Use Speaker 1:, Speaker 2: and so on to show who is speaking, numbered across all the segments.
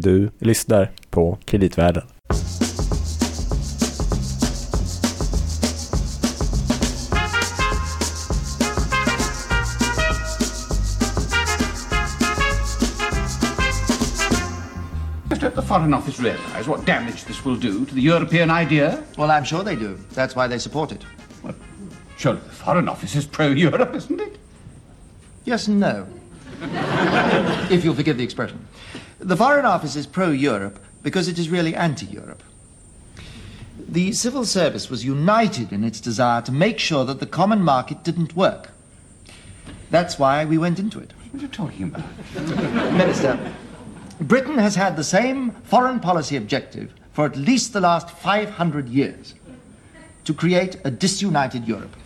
Speaker 1: Du lyssnar på Kreditvärlden.
Speaker 2: Just let the Foreign Office realise what damage this will do to the European idea.
Speaker 3: Well, I'm sure they do. That's why they support it.
Speaker 2: Well, surely the Foreign Office is pro-Europe, isn't it?
Speaker 3: Yes and no. if you'll forgive the expression. The Foreign Office is pro Europe because it is really anti Europe. The civil service was united in its desire to make sure that the common market didn't work. That's why we went into it.
Speaker 2: What are you talking about?
Speaker 3: Minister, Britain has had the same foreign policy objective for at least the last 500 years to create a disunited Europe.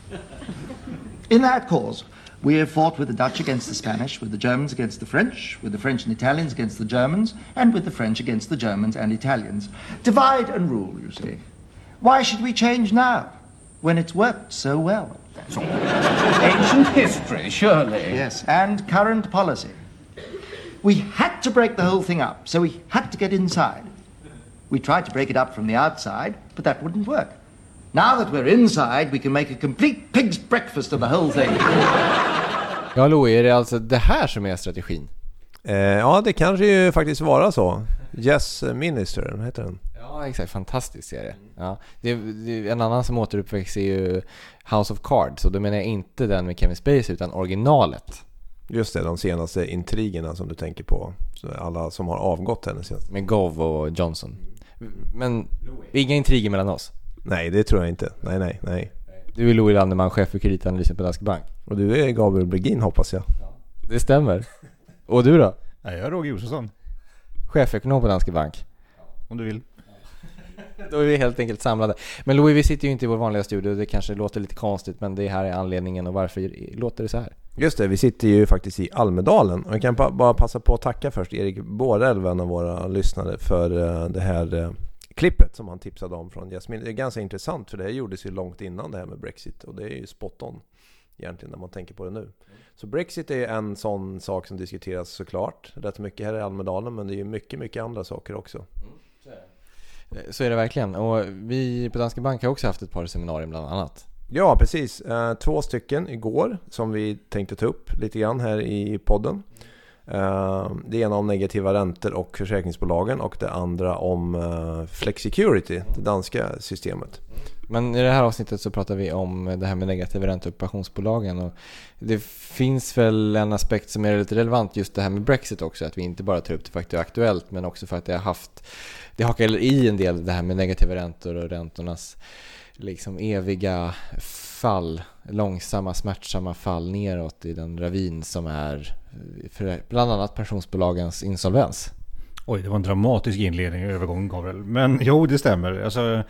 Speaker 3: In that cause, we have fought with the Dutch against the Spanish, with the Germans against the French, with the French and Italians against the Germans, and with the French against the Germans and Italians. Divide and rule, you see. Why should we change now, when it's worked so well?
Speaker 2: Ancient history, surely.
Speaker 3: Yes, and current policy. We had to break the whole thing up, so we had to get inside. We tried to break it up from the outside, but that wouldn't work. Now that we're inside, we can make a complete pig's breakfast of the whole thing.
Speaker 4: Ja, Louis, är det alltså det här som är strategin?
Speaker 1: Eh, ja, det kanske ju faktiskt vara så. Yes Minister, heter den.
Speaker 4: Ja, exakt. Fantastisk serie. Ja. Det, det, en annan som återuppväcks är ju House of Cards. Och då menar jag inte den med Kevin Spacey, utan originalet.
Speaker 1: Just det, de senaste intrigerna som du tänker på. Alla som har avgått henne senast.
Speaker 4: Med Gov och Johnson. Men inga intriger mellan oss.
Speaker 1: Nej, det tror jag inte. Nej, nej, nej.
Speaker 4: Du är Louis Landeman, chef för kreditanalysen på Danske Bank.
Speaker 1: Och du är Gabriel Bergin hoppas jag.
Speaker 4: Det stämmer. Och du då?
Speaker 5: Nej, jag är Roger Josefsson.
Speaker 4: Chefekonom på Danske Bank.
Speaker 5: Om du vill.
Speaker 4: Då är vi helt enkelt samlade. Men Louis, vi sitter ju inte i vår vanliga studio. Det kanske låter lite konstigt, men det här är anledningen och varför låter det så här?
Speaker 1: Just det, vi sitter ju faktiskt i Almedalen. Och jag kan bara passa på att tacka först Erik Bårelv, en av våra lyssnare, för eh, det här eh, klippet som han tipsade om från Jasmin. Det är ganska intressant för det här gjordes ju långt innan det här med Brexit och det är ju spot on egentligen när man tänker på det nu. Så Brexit är en sån sak som diskuteras såklart rätt mycket här i Almedalen men det är ju mycket, mycket andra saker också.
Speaker 4: Så är det verkligen. Och vi på Danske Bank har också haft ett par seminarier bland annat.
Speaker 1: Ja, precis. Eh, Två stycken igår som vi tänkte ta upp lite grann här i podden. Eh, Eh, det ena om negativa räntor och försäkringsbolagen och det andra om eh, Flexicurity, det danska systemet.
Speaker 4: Men i det här avsnittet så pratar vi om det här med negativa räntor och pensionsbolagen. Och det finns väl en aspekt som är lite relevant just det här med Brexit också. Att vi inte bara tar upp det för att det är aktuellt men också för att det har haft det hakar i en del det här med negativa räntor och räntornas liksom eviga fall, långsamma smärtsamma fall neråt i den ravin som är för bland annat pensionsbolagens insolvens.
Speaker 5: Oj, det var en dramatisk inledning och övergång Gabriel. Men jo, det stämmer. Alltså,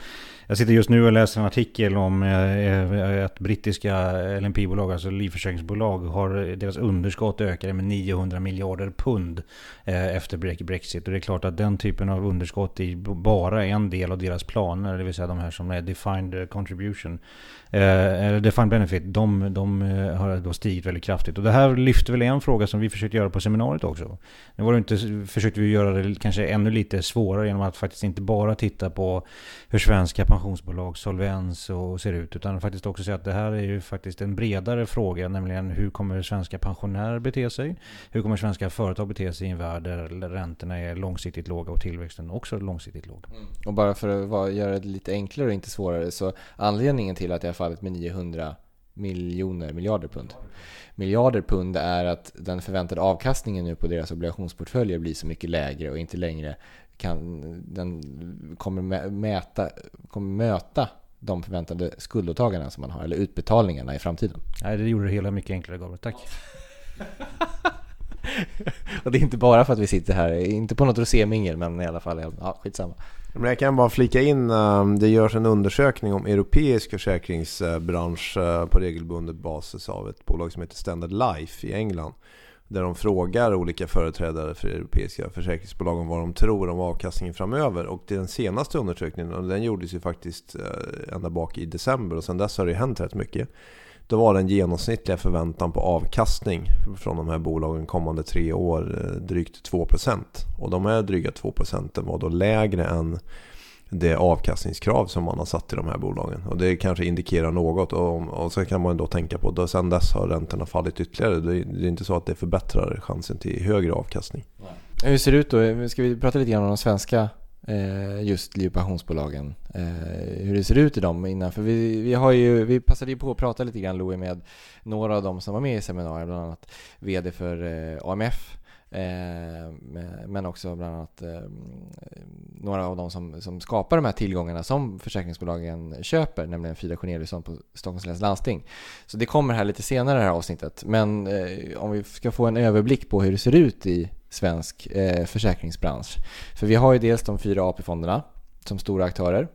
Speaker 5: jag sitter just nu och läser en artikel om eh, eh, att brittiska LNP-bolag, alltså livförsäkringsbolag, har deras underskott ökade med 900 miljarder pund eh, efter Brexit. Och det är klart att den typen av underskott är bara en del av deras planer, det vill säga de här som är defined contribution. Eller defined benefit, de, de har då stigit väldigt kraftigt. Och det här lyfter väl en fråga som vi försökte göra på seminariet också. Nu var det inte, försökte vi göra det kanske ännu lite svårare genom att faktiskt inte bara titta på hur svenska pensionsbolag solvens och ser ut. Utan faktiskt också säga att det här är ju faktiskt en bredare fråga. Nämligen hur kommer svenska pensionärer bete sig? Hur kommer svenska företag bete sig i en värld där räntorna är långsiktigt låga och tillväxten också långsiktigt låg? Mm.
Speaker 4: Och bara för att vara, göra det lite enklare och inte svårare så anledningen till att det har fallit med 900 miljoner, miljarder pund. Miljarder pund är att den förväntade avkastningen nu på deras obligationsportföljer blir så mycket lägre och inte längre kan, den kommer mä- mäta, kommer möta de förväntade skuldåtagandena som man har, eller utbetalningarna i framtiden.
Speaker 5: Nej, det gjorde det hela mycket enklare Gabriel. Tack.
Speaker 4: Och det är inte bara för att vi sitter här, inte på något rosémingel, men i alla fall, ja, skitsamma.
Speaker 1: Men jag kan bara flika in, eh, det görs en undersökning om europeisk försäkringsbransch eh, på regelbunden basis av ett bolag som heter Standard Life i England. Där de frågar olika företrädare för europeiska försäkringsbolag om vad de tror om avkastningen framöver. Och den senaste undersökningen, och den gjordes ju faktiskt eh, ända bak i december och sedan dess har det ju hänt rätt mycket. Då var den genomsnittliga förväntan på avkastning från de här bolagen kommande tre år eh, drygt 2%. Och de här dryga 2% var då lägre än det avkastningskrav som man har satt i de här bolagen. Och det kanske indikerar något. Och, och så kan man då tänka på att sen dess har räntorna fallit ytterligare. Det är, det är inte så att det förbättrar chansen till högre avkastning.
Speaker 4: Hur ser det ut då? Ska vi prata lite grann om de svenska eh, just pensionsbolagen. Eh, hur det ser ut i dem innan? För vi, vi, har ju, vi passade ju på att prata lite grann Louie med några av dem som var med i seminariet, bland annat VD för eh, AMF Eh, men också bland annat eh, några av de som, som skapar de här tillgångarna som försäkringsbolagen köper, nämligen Frida Corneliusson på Stockholms läns landsting. Så det kommer här lite senare i det här avsnittet. Men eh, om vi ska få en överblick på hur det ser ut i svensk eh, försäkringsbransch. För vi har ju dels de fyra AP-fonderna som stora aktörer.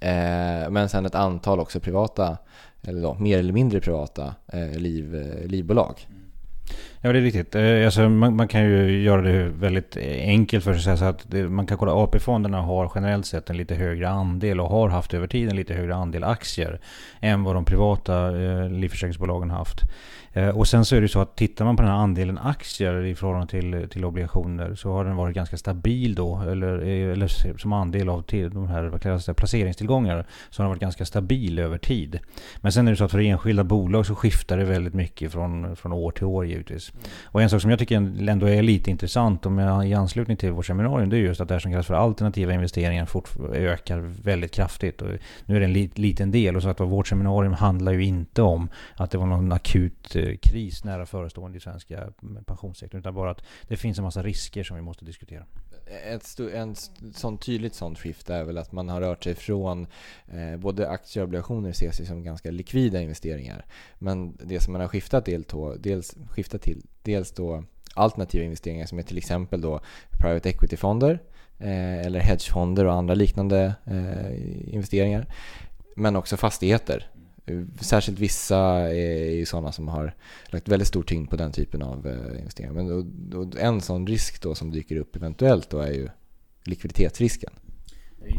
Speaker 4: Eh, men sen ett antal också privata, eller då, mer eller mindre privata eh, liv, livbolag. Mm.
Speaker 5: Ja, det är riktigt. Eh, alltså, man, man, kan ju göra det väldigt enkelt för sig. Så att det, man kan kolla AP-fonderna har generellt sett en lite högre andel och har haft över tid en lite högre andel aktier än vad de privata eh, livförsäkringsbolagen haft. Eh, och sen så är det så att tittar man på den här andelen aktier i förhållande till, till obligationer så har den varit ganska stabil då. Eller, eh, eller som andel av till, de här vad kallas det, placeringstillgångar så har den varit ganska stabil över tid. Men sen är det så att för enskilda bolag så skiftar det väldigt mycket från, från år till år givetvis. Mm. Och en sak som jag tycker ändå är lite intressant om jag, i anslutning till vårt seminarium det är just att det här som kallas för alternativa investeringar fort, ökar väldigt kraftigt. Och nu är det en li, liten del och så att vårt seminarium handlar ju inte om att det var någon akut eh, kris nära förestående i svenska mm, pensionssektorn. Utan bara att det finns en massa risker som vi måste diskutera.
Speaker 4: Ett en sån tydligt sånt skift är väl att man har rört sig från eh, både aktier och obligationer ses ju som ganska likvida investeringar. Men det som man har skiftat, till, dels, skiftat till, dels då alternativa investeringar som är till exempel då private equity-fonder eh, eller hedgefonder och andra liknande eh, investeringar. Men också fastigheter Särskilt vissa är ju sådana som har lagt väldigt stor tyngd på den typen av eh, investeringar. Men en sån risk då som dyker upp eventuellt då är ju likviditetsrisken.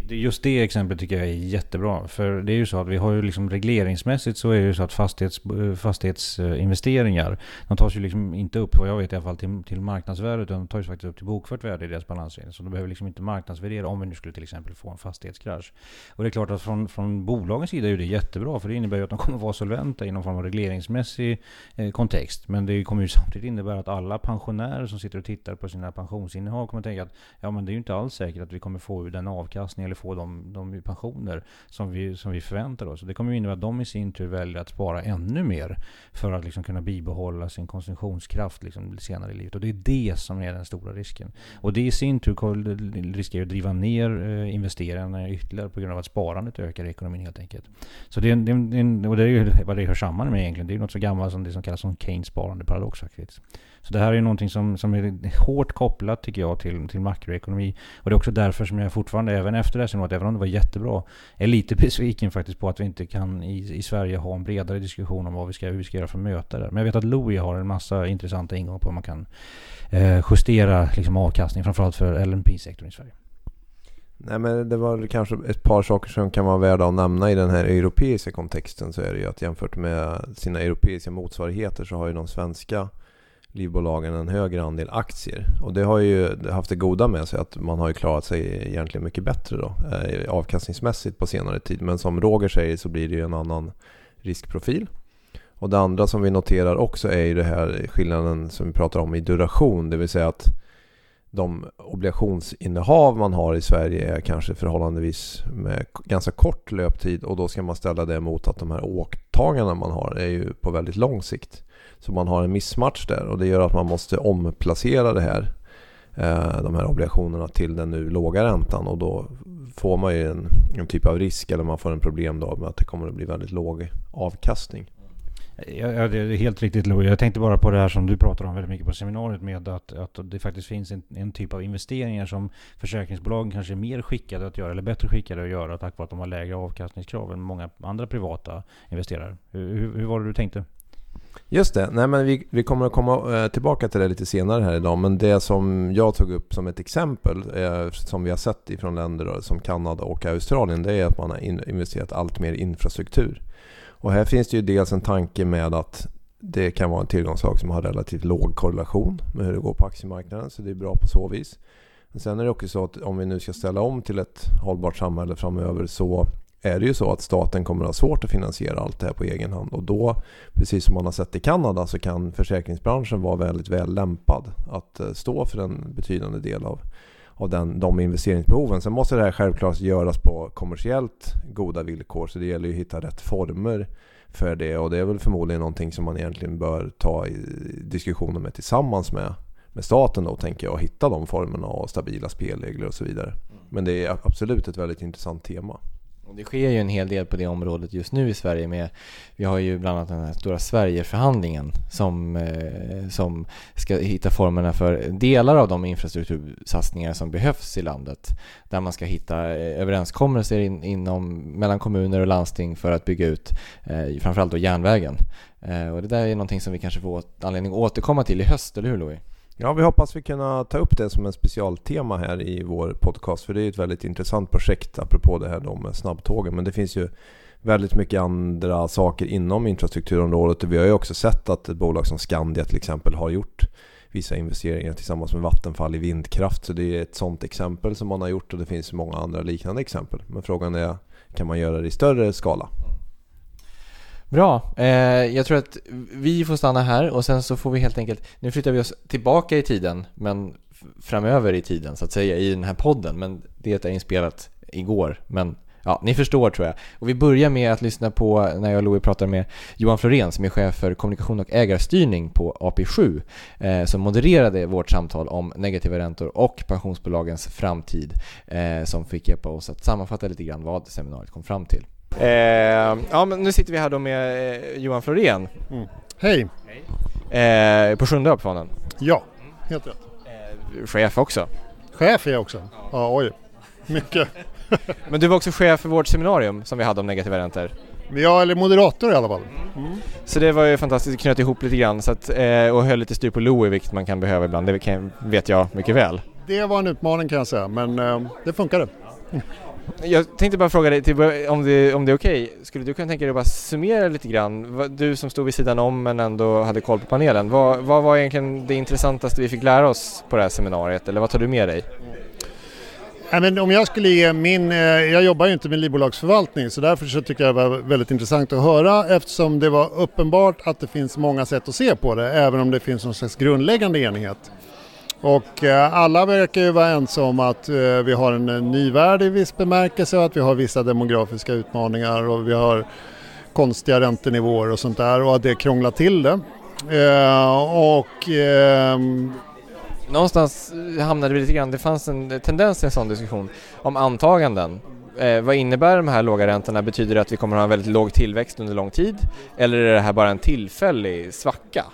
Speaker 5: Just det exemplet tycker jag är jättebra. För det är ju så att vi har ju liksom regleringsmässigt så är det ju så att fastighets, eh, fastighetsinvesteringar, de tas ju liksom inte upp, vad jag vet i alla fall, till, till marknadsvärdet, utan de tas ju faktiskt upp till bokfört värde i deras balansräkning. Så de behöver liksom inte marknadsvärdera om vi nu skulle till exempel få en fastighetskrasch. Och det är klart att från, från bolagens sida är det jättebra, för det innebär ju att de kommer vara solventa i någon form av regleringsmässig eh, kontext. Men det kommer ju samtidigt innebära att alla pensionärer som sitter och tittar på sina pensionsinnehav kommer tänka att ja men det är ju inte alls säkert att vi kommer få den avkastning avkastning eller få de, de pensioner som vi, som vi förväntar oss. Det kommer innebära att de i sin tur väljer att spara ännu mer för att liksom kunna bibehålla sin konsumtionskraft liksom senare i livet. Och det är det som är den stora risken. Och det i sin tur riskerar att driva ner eh, investerarna investeringarna ytterligare på grund av att sparandet ökar i ekonomin helt enkelt. Så det är, det är, och det är ju vad det hör samman med egentligen. Det är något så gammalt som det som kallas som Keynes sparandeparadox faktiskt. Så det här är ju någonting som, som är hårt kopplat tycker jag till, till makroekonomi. Och det är också därför som jag fortfarande, även efter det här även om det var jättebra, är lite besviken faktiskt på att vi inte kan i, i Sverige ha en bredare diskussion om vad vi ska, hur vi ska göra för att möta det. Men jag vet att Louis har en massa intressanta ingångar på hur man kan eh, justera liksom, avkastning, framförallt för LNP-sektorn i Sverige.
Speaker 1: Nej men det var kanske ett par saker som kan vara värda att nämna i den här europeiska kontexten så är det ju att jämfört med sina europeiska motsvarigheter så har ju de svenska livbolagen en högre andel aktier. Och det har ju haft det goda med sig att man har ju klarat sig egentligen mycket bättre då, eh, avkastningsmässigt på senare tid. Men som Roger säger så blir det ju en annan riskprofil. Och det andra som vi noterar också är ju det här skillnaden som vi pratar om i duration. Det vill säga att de obligationsinnehav man har i Sverige är kanske förhållandevis med ganska kort löptid och då ska man ställa det mot att de här åtagandena man har är ju på väldigt lång sikt. Så man har en missmatch där och det gör att man måste omplacera det här, eh, de här obligationerna till den nu låga räntan och då får man ju en, en typ av risk eller man får en problem då med att det kommer att bli väldigt låg avkastning.
Speaker 5: Ja, det är helt riktigt Louis. Jag tänkte bara på det här som du pratar om väldigt mycket på seminariet med att, att det faktiskt finns en, en typ av investeringar som försäkringsbolagen kanske är mer skickade att göra eller bättre skickade att göra tack vare att de har lägre avkastningskrav än många andra privata investerare. Hur, hur, hur var det du tänkte?
Speaker 1: Just det. Nej, men vi, vi kommer att komma eh, tillbaka till det lite senare här idag. Men det som jag tog upp som ett exempel eh, som vi har sett ifrån länder som Kanada och Australien det är att man har investerat allt mer i infrastruktur. Och här finns det ju dels en tanke med att det kan vara en tillgångssak som har relativt låg korrelation med hur det går på aktiemarknaden. Så det är bra på så vis. Men sen är det också så att om vi nu ska ställa om till ett hållbart samhälle framöver så är det ju så att staten kommer att ha svårt att finansiera allt det här på egen hand. Och då, precis som man har sett i Kanada, så kan försäkringsbranschen vara väldigt väl lämpad att eh, stå för en betydande del av, av den, de investeringsbehoven. Sen måste det här självklart göras på kommersiellt goda villkor. Så det gäller ju att hitta rätt former för det. Och det är väl förmodligen någonting som man egentligen bör ta i diskussioner med tillsammans med, med staten då tänker jag. Och hitta de formerna och stabila spelregler och så vidare. Men det är absolut ett väldigt intressant tema.
Speaker 4: Och det sker ju en hel del på det området just nu i Sverige med, vi har ju bland annat den här stora Sverigeförhandlingen som, eh, som ska hitta formerna för delar av de infrastruktursatsningar som behövs i landet. Där man ska hitta eh, överenskommelser in, inom, mellan kommuner och landsting för att bygga ut eh, framförallt då järnvägen. Eh, och det där är någonting som vi kanske får anledning att återkomma till i höst, eller hur Louis?
Speaker 1: Ja, vi hoppas vi kunna ta upp det som en specialtema här i vår podcast. För det är ett väldigt intressant projekt apropå det här då med snabbtågen. Men det finns ju väldigt mycket andra saker inom infrastrukturområdet. Och vi har ju också sett att ett bolag som Skandia till exempel har gjort vissa investeringar tillsammans med Vattenfall i vindkraft. Så det är ett sådant exempel som man har gjort och det finns många andra liknande exempel. Men frågan är, kan man göra det i större skala?
Speaker 4: Bra. Eh, jag tror att vi får stanna här och sen så får vi helt enkelt, nu flyttar vi oss tillbaka i tiden, men framöver i tiden så att säga i den här podden. Men det är inspelat igår, men ja, ni förstår tror jag. Och vi börjar med att lyssna på när jag och Louis pratar med Johan Florén som är chef för kommunikation och ägarstyrning på AP7 eh, som modererade vårt samtal om negativa räntor och pensionsbolagens framtid eh, som fick hjälpa oss att sammanfatta lite grann vad seminariet kom fram till. Eh, ja, men nu sitter vi här då med eh, Johan Florén.
Speaker 6: Mm. Hej!
Speaker 4: Eh, på Sjunde AP-fonden.
Speaker 6: Ja, helt rätt.
Speaker 4: Eh, chef också.
Speaker 6: Chef är jag också. Ja, oj. Mycket.
Speaker 4: men du var också chef för vårt seminarium som vi hade om negativa räntor.
Speaker 6: Ja, eller moderator i alla fall. Mm.
Speaker 4: Så det var ju fantastiskt, det knöt ihop lite grann så att, eh, och höll lite styr på Louis vilket man kan behöva ibland, det kan, vet jag mycket väl.
Speaker 6: Det var en utmaning kan jag säga, men eh, det funkade.
Speaker 4: Jag tänkte bara fråga dig typ, om det, om det är okej. Okay. Skulle du kunna tänka dig att bara summera lite grann? Du som stod vid sidan om men ändå hade koll på panelen. Vad, vad var egentligen det intressantaste vi fick lära oss på det här seminariet? Eller vad tar du med dig?
Speaker 6: Ja, men om jag skulle ge min, eh, jag jobbar ju inte med livbolagsförvaltning så därför så tycker jag det var väldigt intressant att höra eftersom det var uppenbart att det finns många sätt att se på det även om det finns någon slags grundläggande enighet. Och eh, alla verkar ju vara ense om att eh, vi har en eh, ny värld i viss bemärkelse och att vi har vissa demografiska utmaningar och vi har konstiga räntenivåer och sånt där och att det krånglar till det. Och ehm,
Speaker 4: Någonstans hamnade vi lite grann, det fanns en tendens till en sån diskussion om antaganden. Eh, vad innebär de här låga räntorna? Betyder det att vi kommer att ha en väldigt låg tillväxt under lång tid? Eller är det här bara en tillfällig svacka?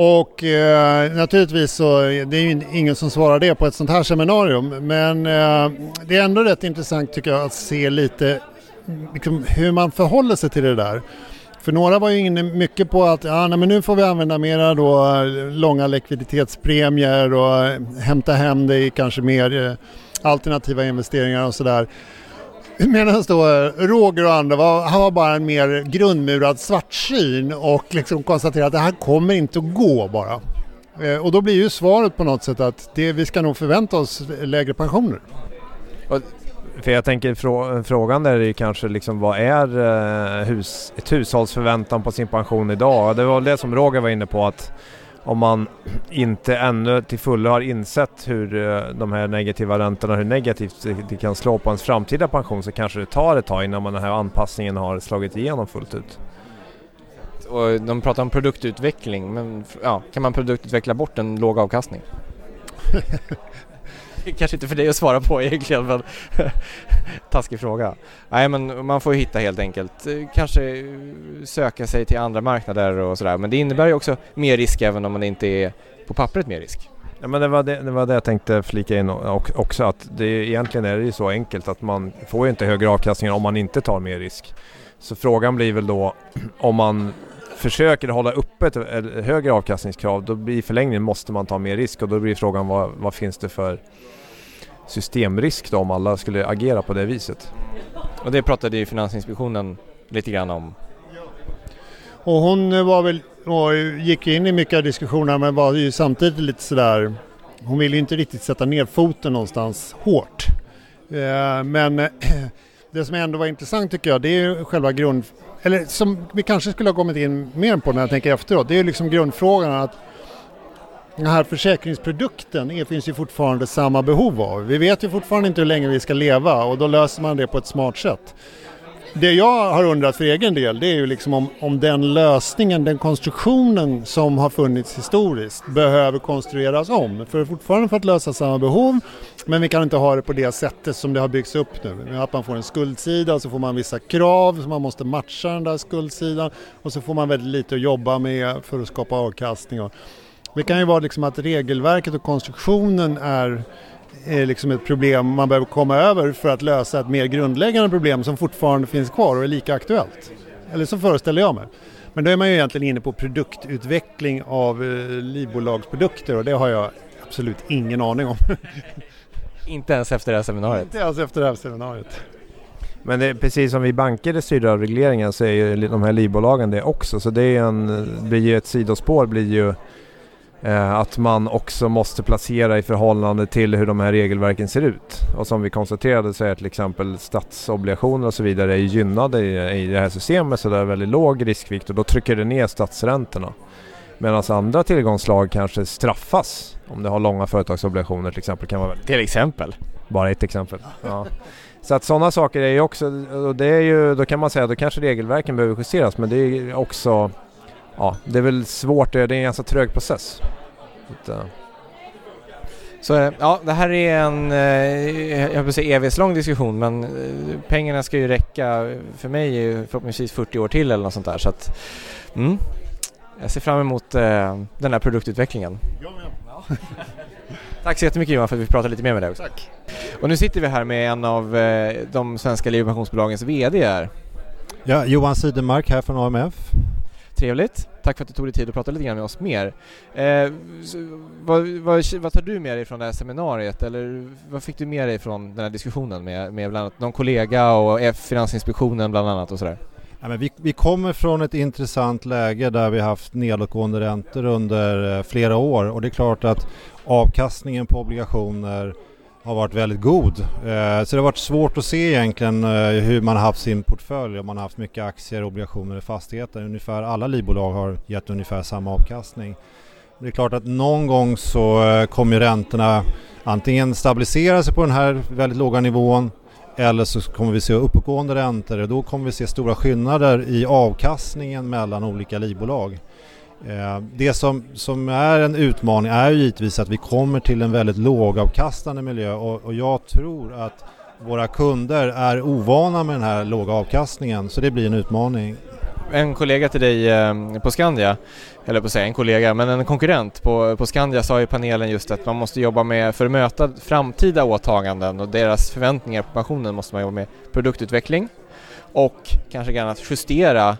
Speaker 6: Och eh, naturligtvis så det är ju ingen som svarar det på ett sånt här seminarium men eh, det är ändå rätt intressant tycker jag att se lite liksom, hur man förhåller sig till det där. För några var ju inne mycket på att ja, nej, men nu får vi använda mera då eh, långa likviditetspremier och eh, hämta hem det i kanske mer eh, alternativa investeringar och sådär. Medan då Roger och andra var, han var bara en mer grundmurad svartsyn och liksom konstaterade att det här kommer inte att gå bara. Eh, och då blir ju svaret på något sätt att det, vi ska nog förvänta oss lägre pensioner.
Speaker 1: För jag tänker frå frågan där är ju kanske liksom vad är eh, hus ett hushålls förväntan på sin pension idag? Det var det som Roger var inne på att om man inte ännu till fullo har insett hur eh, de här negativa räntorna, hur negativt det kan slå på ens framtida pension så kanske det tar ett tag innan man den här anpassningen har slagit igenom fullt ut.
Speaker 4: Och de pratar om produktutveckling, men ja, kan man produktutveckla bort en låg avkastning? Kanske inte för dig att svara på egentligen men taskig fråga. Nej men man får hitta helt enkelt, eh, kanske eh, söka sig till andra marknader och sådär men det innebär ju också mer risk även om man inte är på pappret mer risk.
Speaker 1: Ja, men det, var det, det var det jag tänkte flika in också att det, egentligen är det ju så enkelt att man får ju inte högre avkastning om man inte tar mer risk. Så frågan blir väl då om man försöker hålla uppe ett högre avkastningskrav då blir i förlängningen måste man ta mer risk och då blir frågan vad, vad finns det för systemrisk då om alla skulle agera på det viset?
Speaker 4: Och det pratade ju Finansinspektionen lite grann om.
Speaker 6: Och hon var väl, och gick in i mycket av diskussionerna men var ju samtidigt lite sådär, hon ville ju inte riktigt sätta ner foten någonstans hårt. Eh, men det som ändå var intressant tycker jag, det är ju själva grund, eller som vi kanske skulle ha kommit in mer på när jag tänker efteråt, det är ju liksom grundfrågan att den här försäkringsprodukten är, finns ju fortfarande samma behov av. Vi vet ju fortfarande inte hur länge vi ska leva och då löser man det på ett smart sätt. Det jag har undrat för egen del det är ju liksom om, om den lösningen, den konstruktionen som har funnits historiskt behöver konstrueras om. För fortfarande för att lösa samma behov men vi kan inte ha det på det sättet som det har byggts upp nu. Att man får en skuldsida och så får man vissa krav så man måste matcha den där skuldsidan och så får man väldigt lite att jobba med för att skapa avkastning. Det kan ju vara liksom att regelverket och konstruktionen är, är liksom ett problem man behöver komma över för att lösa ett mer grundläggande problem som fortfarande finns kvar och är lika aktuellt. Eller så föreställer jag mig. Men då är man ju egentligen inne på produktutveckling av eh, livbolagsprodukter och det har jag absolut ingen aning om.
Speaker 4: Inte ens efter det här seminariet?
Speaker 6: Inte ens efter det här seminariet.
Speaker 1: Men det är precis som vi banker är styrda av regleringen så är ju de här livbolagen det också. Så det är en, blir ju ett sidospår blir ju att man också måste placera i förhållande till hur de här regelverken ser ut. Och som vi konstaterade så är till exempel statsobligationer och så vidare är gynnade i, i det här systemet så det är väldigt låg riskvikt och då trycker det ner statsräntorna. Medan andra tillgångslag kanske straffas om det har långa företagsobligationer till exempel. Kan vara
Speaker 4: till exempel?
Speaker 1: Bara ett exempel. Ja. Så att sådana saker är ju också, och det är ju, då kan man säga att då kanske regelverken behöver justeras men det är också ja, det är väl svårt, det är en ganska trög process. Så,
Speaker 4: uh. Så ja, det här är en, eh, jag vill säga evighetslång diskussion men eh, pengarna ska ju räcka för mig förhoppningsvis 40 år till eller något sånt där så att mm, jag ser fram emot eh, den här produktutvecklingen. Tack så jättemycket Johan för att vi pratade lite mer med dig också.
Speaker 6: Tack.
Speaker 4: Och nu sitter vi här med en av eh, de svenska livpensionsbolagens VD här.
Speaker 7: Ja, Johan Sidemark här från AMF.
Speaker 4: Trevligt. Tack för att du tog dig tid att prata lite grann med oss mer. Eh, vad, vad, vad, tar du med dig från det här seminariet eller vad fick du med dig från den här diskussionen med, med bland annat någon kollega och F Finansinspektionen bland annat och sådär?
Speaker 7: Ja, men vi, vi kommer från ett intressant läge där vi haft nedåtgående räntor under eh, flera år och det är klart att avkastningen på obligationer har varit väldigt god. Eh, så det har varit svårt att se egentligen eh, hur man har haft sin portfölj, om man har haft mycket aktier, obligationer eller fastigheter. Ungefär alla livbolag har gett ungefär samma avkastning. Det är klart att någon gång så eh, kommer kommer räntorna antingen stabilisera sig på den här väldigt låga nivån eller så kommer vi se uppåtgående räntor och då kommer vi se stora skillnader i avkastningen mellan olika livbolag. Eh, det som, som är en utmaning är ju givetvis att vi kommer till en väldigt lågavkastande miljö och, och jag tror att våra kunder är ovana med den här låga avkastningen så det blir en utmaning.
Speaker 4: En kollega till dig eh, på Skandia, eller på att säga en kollega, men en konkurrent på, på Skandia sa i panelen just att man måste jobba med, för att möta framtida åtaganden och deras förväntningar på pensionen måste man jobba med produktutveckling och kanske gärna att justera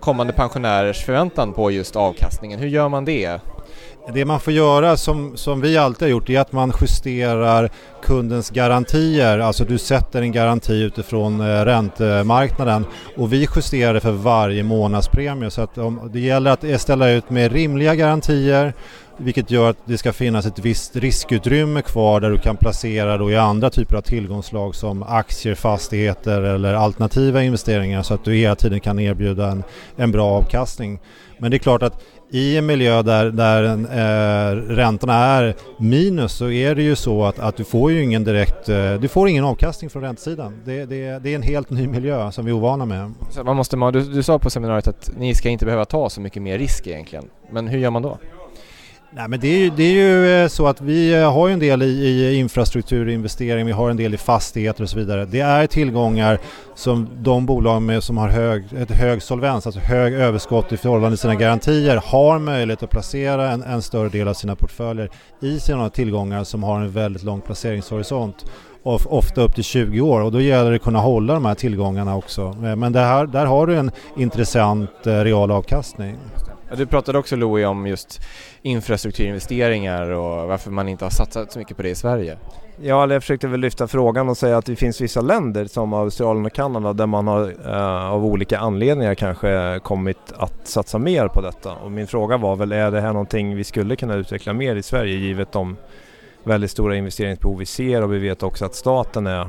Speaker 4: kommande pensionärers förväntan på just avkastningen. Hur gör man det?
Speaker 7: Det man får göra som, som vi alltid har gjort är att man justerar kundens garantier. Alltså du sätter en garanti utifrån eh, räntemarknaden och vi justerar det för varje månadspremie. Så att om, det gäller att ställa ut med rimliga garantier vilket gör att det ska finnas ett visst riskutrymme kvar där du kan placera då i andra typer av tillgångslag som aktier, fastigheter eller alternativa investeringar så att du hela tiden kan erbjuda en, en bra avkastning. Men det är klart att i en miljö där, där eh, räntorna är minus så är det ju så att, att du får ju ingen direkt, eh, du får ingen avkastning från räntesidan. Det, det, det är en helt ny miljö som vi är ovana med.
Speaker 4: Så man måste, du, du sa på seminariet att ni ska inte behöva ta så mycket mer risk egentligen. Men hur gör man då?
Speaker 7: Nej, men det är, ju, det är ju eh, så att vi eh, har en del i, i infrastrukturinvestering, vi har en del i fastigheter och så vidare. Det är tillgångar som de bolag med, som har hög, ett hög solvens, alltså hög överskott i förhållande till sina garantier, har möjlighet att placera en, en större del av sina portföljer i sina tillgångar som har en väldigt lång placeringshorisont ofta upp till 20 år och då gäller det att kunna hålla de här tillgångarna också. Eh, men det här, där har du en intressant real avkastning.
Speaker 4: Du pratade också Louie om just infrastrukturinvesteringar och varför man inte har satsat så mycket på det i Sverige.
Speaker 1: Ja, eller jag försökte väl lyfta frågan och säga att det finns vissa länder som Australien och Kanada där man har eh, av olika anledningar kanske kommit att satsa mer på detta. Och min fråga var väl, är det här någonting vi skulle kunna utveckla mer i Sverige givet de väldigt stora investeringsbehov vi ser och vi vet också att staten är, jag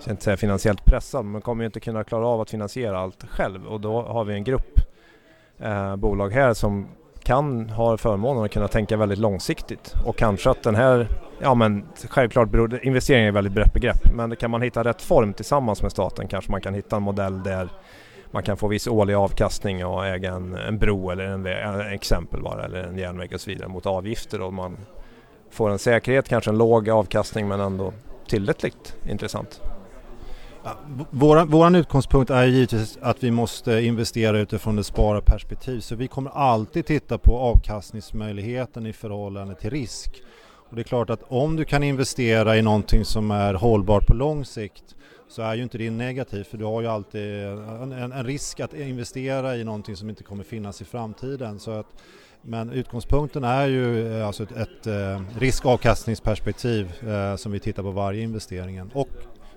Speaker 1: ska inte säga finansiellt pressad, men kommer ju inte kunna klara av att finansiera allt själv och då har vi en grupp eh, bolag här som kan ha förmånen att kunna tänka väldigt långsiktigt och kanske att den här, ja men självklart beror investering är ett väldigt brett begrepp men kan man hitta rätt form tillsammans med staten kanske man kan hitta en modell där man kan få viss årlig avkastning och äga en, en bro eller en, en exempel bara eller en järnväg och så vidare mot avgifter och man får en säkerhet, kanske en låg avkastning men ändå tillräckligt intressant.
Speaker 7: Vår, vår utgångspunkt är givetvis att vi måste investera utifrån ett spararperspektiv så vi kommer alltid titta på avkastningsmöjligheten i förhållande till risk. Och det är klart att om du kan investera i någonting som är hållbart på lång sikt så är ju inte det negativt för du har ju alltid en, en risk att investera i någonting som inte kommer finnas i framtiden. Så att, men utgångspunkten är ju eh, alltså ett, ett eh, och riskavkastningsperspektiv eh, som vi tittar på varje investeringen och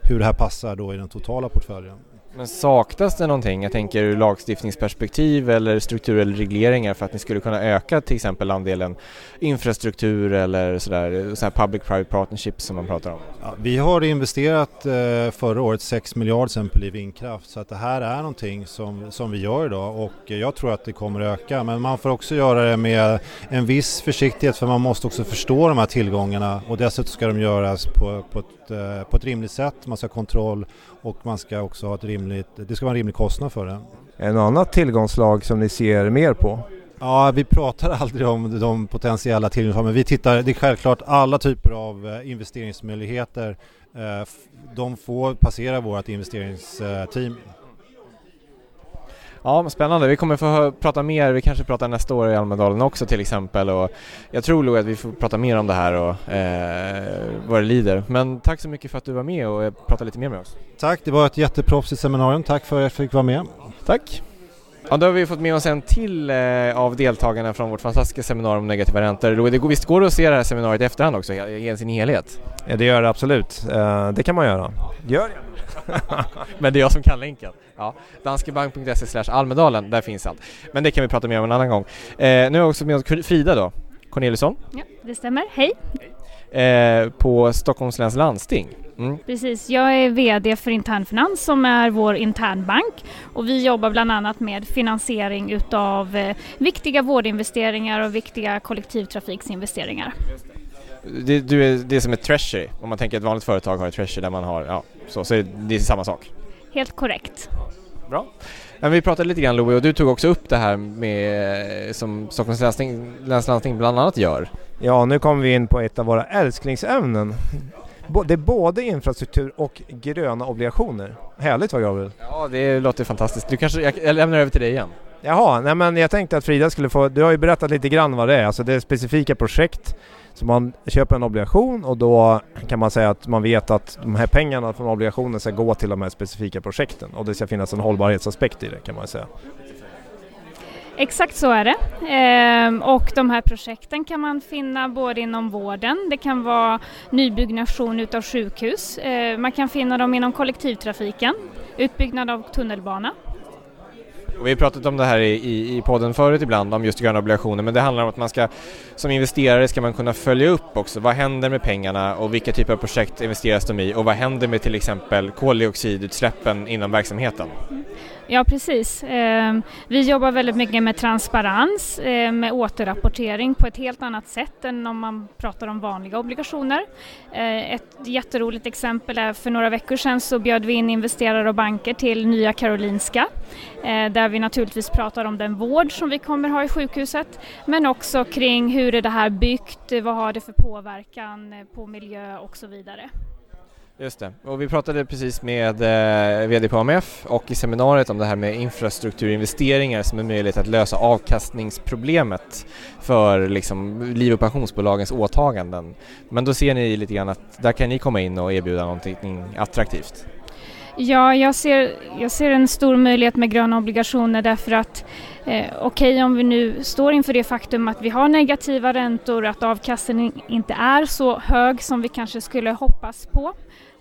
Speaker 7: hur det här passar då i den totala portföljen.
Speaker 4: Men saknas det någonting, jag tänker ur lagstiftningsperspektiv eller strukturella regleringar för att ni skulle kunna öka till exempel andelen infrastruktur eller sådär, så public-private partnerships som man pratar om?
Speaker 7: Ja, vi har investerat eh, förra året 6 miljarder exempel i vindkraft så att det här är någonting som, som vi gör idag och jag tror att det kommer öka. Men man får också göra det med en viss försiktighet för man måste också förstå de här tillgångarna och dessutom ska de göras på, på, ett, eh, på ett rimligt sätt, man ska ha kontroll och man ska också ha ett rimligt, det ska vara en rimlig kostnad för det.
Speaker 1: Något annat tillgångslag som ni ser mer på?
Speaker 7: Ja, vi pratar aldrig om de potentiella tillgångarna men vi tittar, det är självklart alla typer av eh, investeringsmöjligheter eh, de får passera vårt investeringsteam.
Speaker 4: Ja, spännande. Vi kommer få prata mer, vi kanske pratar nästa år i Almedalen också till exempel och jag tror nog att vi får prata mer om det här och eh, vad det lider. Men tack så mycket för att du var med och pratade lite mer med oss.
Speaker 7: Tack, det var ett jätteproffsigt seminarium. Tack för att jag fick vara med.
Speaker 4: Tack. Ja, då har vi fått med oss en till eh, av deltagarna från vårt fantastiska seminarium om negativa räntor. visst går det att se det här seminariet i efterhand också, i sin helhet?
Speaker 1: Ja, det gör det absolut. Eh, det kan man göra. Gör det!
Speaker 4: Men det är jag som kan länken. Ja, danskebank.se slash Almedalen, där finns allt. Men det kan vi prata mer om en annan gång. Eh, nu har jag också med oss Frida då, Corneliusson.
Speaker 8: Ja, det stämmer. Hej!
Speaker 4: Eh, på Stockholms läns landsting.
Speaker 8: Mm. Precis, jag är VD för Internfinans som är vår internbank och vi jobbar bland annat med finansiering utav eh, viktiga vårdinvesteringar och viktiga kollektivtrafiksinvesteringar.
Speaker 4: Det, du är, det är som ett treasury, om man tänker ett vanligt företag har ett treasury där man har, ja, så, så är det är samma sak.
Speaker 8: Helt korrekt.
Speaker 4: Bra. Men vi pratade lite grann Louie och du tog också upp det här med som Stockholms landsting, länslandsting bland annat gör.
Speaker 1: Ja, nu kommer vi in på ett av våra älsklingsämnen. Det är både infrastruktur och gröna obligationer. Härligt vad Gabriel?
Speaker 4: Ja, det låter fantastiskt. Du kanske, jag lämnar över till dig igen.
Speaker 1: Jaha, nej men jag tänkte att Frida skulle få, du har ju berättat lite grann vad det är, alltså det är specifika projekt så man köper en obligation och då kan man säga att man vet att de här pengarna från obligationen ska gå till de här specifika projekten och det ska finnas en hållbarhetsaspekt i det kan man säga.
Speaker 8: Exakt så är det. Ehm, och de här projekten kan man finna både inom vården, det kan vara nybyggnation utav sjukhus, ehm, man kan finna dem inom kollektivtrafiken, utbyggnad av tunnelbana
Speaker 4: och vi har pratat om det här i, i, i podden förut ibland, om just gröna obligationer, men det handlar om att man ska, som investerare ska man kunna följa upp också, vad händer med pengarna och vilka typer av projekt investeras de i? Och vad händer med till exempel koldioxidutsläppen inom verksamheten? Mm.
Speaker 8: Ja precis. Ehm, vi jobbar väldigt mycket med transparens, eh, med återrapportering på ett helt annat sätt än om man pratar om vanliga obligationer. Eh, ett jätteroligt exempel är för några veckor sedan så bjöd vi in investerare och banker till Nya Karolinska eh, där vi naturligtvis pratar om den vård som vi kommer ha i sjukhuset men också kring hur är det här byggt, vad har det för påverkan på miljö och så vidare.
Speaker 4: Just det, och vi pratade precis med eh, VD på AMF och i seminariet om det här med infrastrukturinvesteringar som en möjlighet att lösa avkastningsproblemet för liksom, liv och pensionsbolagens åtaganden. Men då ser ni lite grann att där kan ni komma in och erbjuda någonting attraktivt.
Speaker 8: Ja, jag ser, jag ser en stor möjlighet med gröna obligationer därför att Eh, Okej, okay, om vi nu står inför det faktum att vi har negativa räntor, att avkastningen inte är så hög som vi kanske skulle hoppas på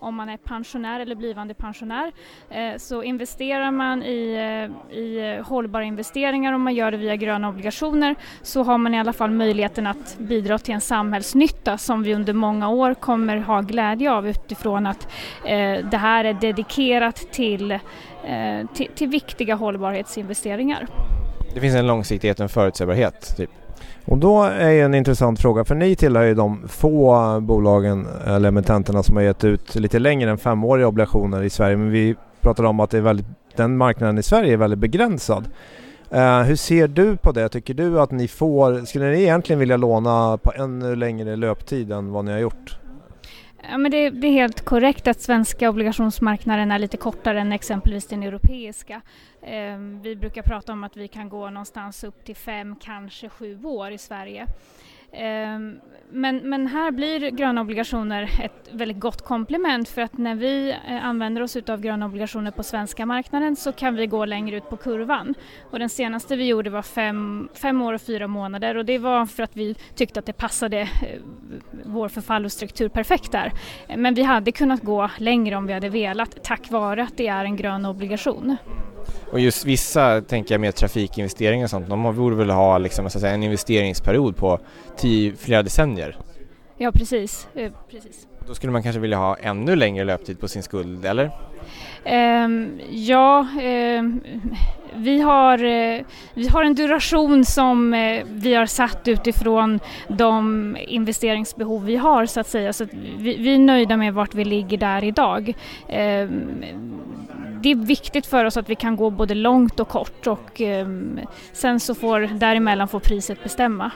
Speaker 8: om man är pensionär eller blivande pensionär. Eh, så investerar man i, eh, i hållbara investeringar om man gör det via gröna obligationer så har man i alla fall möjligheten att bidra till en samhällsnytta som vi under många år kommer ha glädje av utifrån att eh, det här är dedikerat till, till, till viktiga hållbarhetsinvesteringar.
Speaker 4: Det finns en långsiktighet och en förutsägbarhet. Typ.
Speaker 1: Och då är en intressant fråga, för ni tillhör ju de få bolagen eh, eller emittenterna som har gett ut lite längre än femåriga obligationer i Sverige. Men vi pratar om att det är väldigt, den marknaden i Sverige är väldigt begränsad. Uh, hur ser du på det? Tycker du att ni får, skulle ni egentligen vilja låna på ännu längre löptid än vad ni har gjort?
Speaker 8: Ja, men det, det, är helt korrekt att svenska obligationsmarknaden är lite kortare än exempelvis den europeiska. Eh, vi brukar prata om att vi kan gå någonstans upp till fem, kanske sju år i Sverige. Eh, men, men här blir gröna obligationer ett väldigt gott komplement för att när vi eh, använder oss av gröna obligationer på svenska marknaden så kan vi gå längre ut på kurvan. Och den senaste vi gjorde var fem, fem år och fyra månader och det var för att vi tyckte att det passade eh, vår förfallostruktur perfekt där. Men vi hade kunnat gå längre om vi hade velat tack vare att det är en grön obligation.
Speaker 4: Och just vissa, tänker jag med trafikinvesteringar och sånt, de borde väl ha liksom, säga, en investeringsperiod på tio, flera decennier?
Speaker 8: Ja, precis. Eh, precis.
Speaker 4: Då skulle man kanske vilja ha ännu längre löptid på sin skuld, eller?
Speaker 8: Um, ja, um, vi, har, uh, vi har en duration som uh, vi har satt utifrån de investeringsbehov vi har så att säga. Så att vi, vi, är nöjda med vart vi ligger där idag. Um, det är viktigt för oss att vi kan gå både långt och kort och sen så får däremellan får priset bestämma.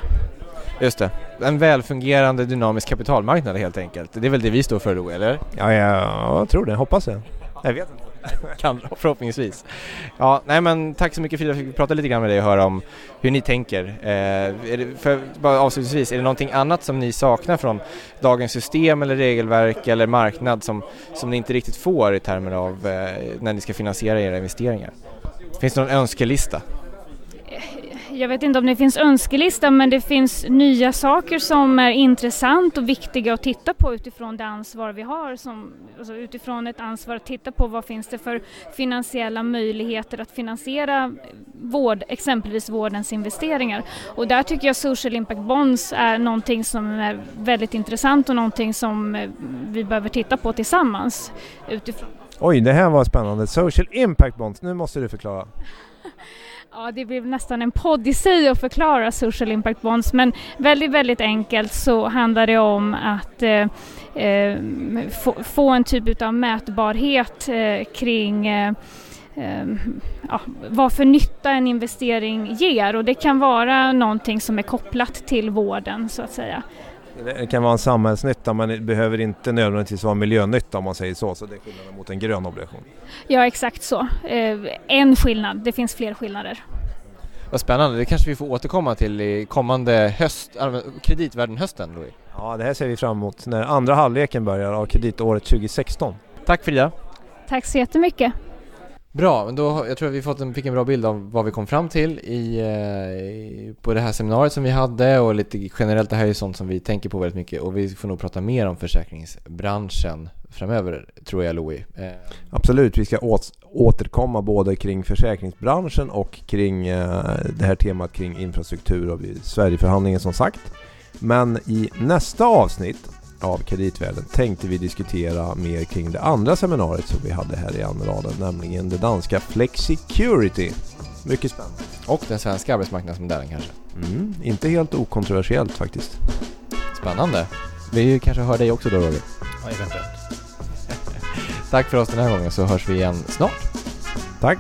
Speaker 4: Just det. En välfungerande dynamisk kapitalmarknad helt enkelt. Det är väl det vi står för då, eller?
Speaker 1: Ja, ja jag tror det. Hoppas jag.
Speaker 4: Jag vet inte. kan förhoppningsvis. Ja, nej men tack så mycket Frida för att vi prata lite grann med dig och höra om hur ni tänker. Eh, det, för, bara avslutningsvis, är det någonting annat som ni saknar från dagens system eller regelverk eller marknad som, som ni inte riktigt får i termer av eh, när ni ska finansiera era investeringar? Finns det någon önskelista?
Speaker 8: Jag vet inte om det finns önskelista men det finns nya saker som är intressant och viktiga att titta på utifrån det ansvar vi har. Som, alltså utifrån ett ansvar att titta på vad finns det för finansiella möjligheter att finansiera vård, exempelvis vårdens investeringar. Och där tycker jag social impact bonds är någonting som är väldigt intressant och någonting som eh, vi behöver titta på tillsammans. Utifrån.
Speaker 1: Oj, det här var spännande. Social impact bonds, nu måste du förklara.
Speaker 8: Ja, det blev nästan en podd i sig att förklara social impact bonds men väldigt, väldigt enkelt så handlar det om att eh, eh få, få, en typ av mätbarhet eh, kring eh, eh, ja, vad för nytta en investering ger och det kan vara någonting som är kopplat till vården så att säga.
Speaker 1: Det kan vara en samhällsnytta men det behöver inte nödvändigtvis vara miljönytta om man säger så. Så det är skillnaden mot en grön obligation.
Speaker 8: Ja exakt så. Eh, en skillnad, det finns fler skillnader.
Speaker 4: Vad spännande, det kanske vi får återkomma till i kommande höst, kreditvärden-hösten Louis.
Speaker 1: Ja det här ser vi fram emot när andra halvleken börjar av kreditåret 2016.
Speaker 4: Tack Frida!
Speaker 8: Tack så jättemycket!
Speaker 4: Bra, men då, jag tror att vi fått en, fick en bra bild av vad vi kom fram till i, eh, på det här seminariet som vi hade och lite generellt, det här är sånt som vi tänker på väldigt mycket och vi får nog prata mer om försäkringsbranschen framöver, tror jag Louis. Eh,
Speaker 1: Absolut, vi ska återkomma både kring försäkringsbranschen och kring eh, det här temat kring infrastruktur och Sverigeförhandlingen som sagt. Men i nästa avsnitt av kreditvärlden tänkte vi diskutera mer kring det andra seminariet som vi hade här i Almedalen, nämligen det danska Flexicurity. Mycket spännande.
Speaker 4: Och den svenska arbetsmarknadsmodellen kanske?
Speaker 1: Mm, inte helt okontroversiellt faktiskt.
Speaker 4: Spännande. Vi kanske hör dig också då Roger?
Speaker 5: Ja, eventuellt.
Speaker 4: Tack för oss den här gången så hörs vi igen snart.
Speaker 1: Tack.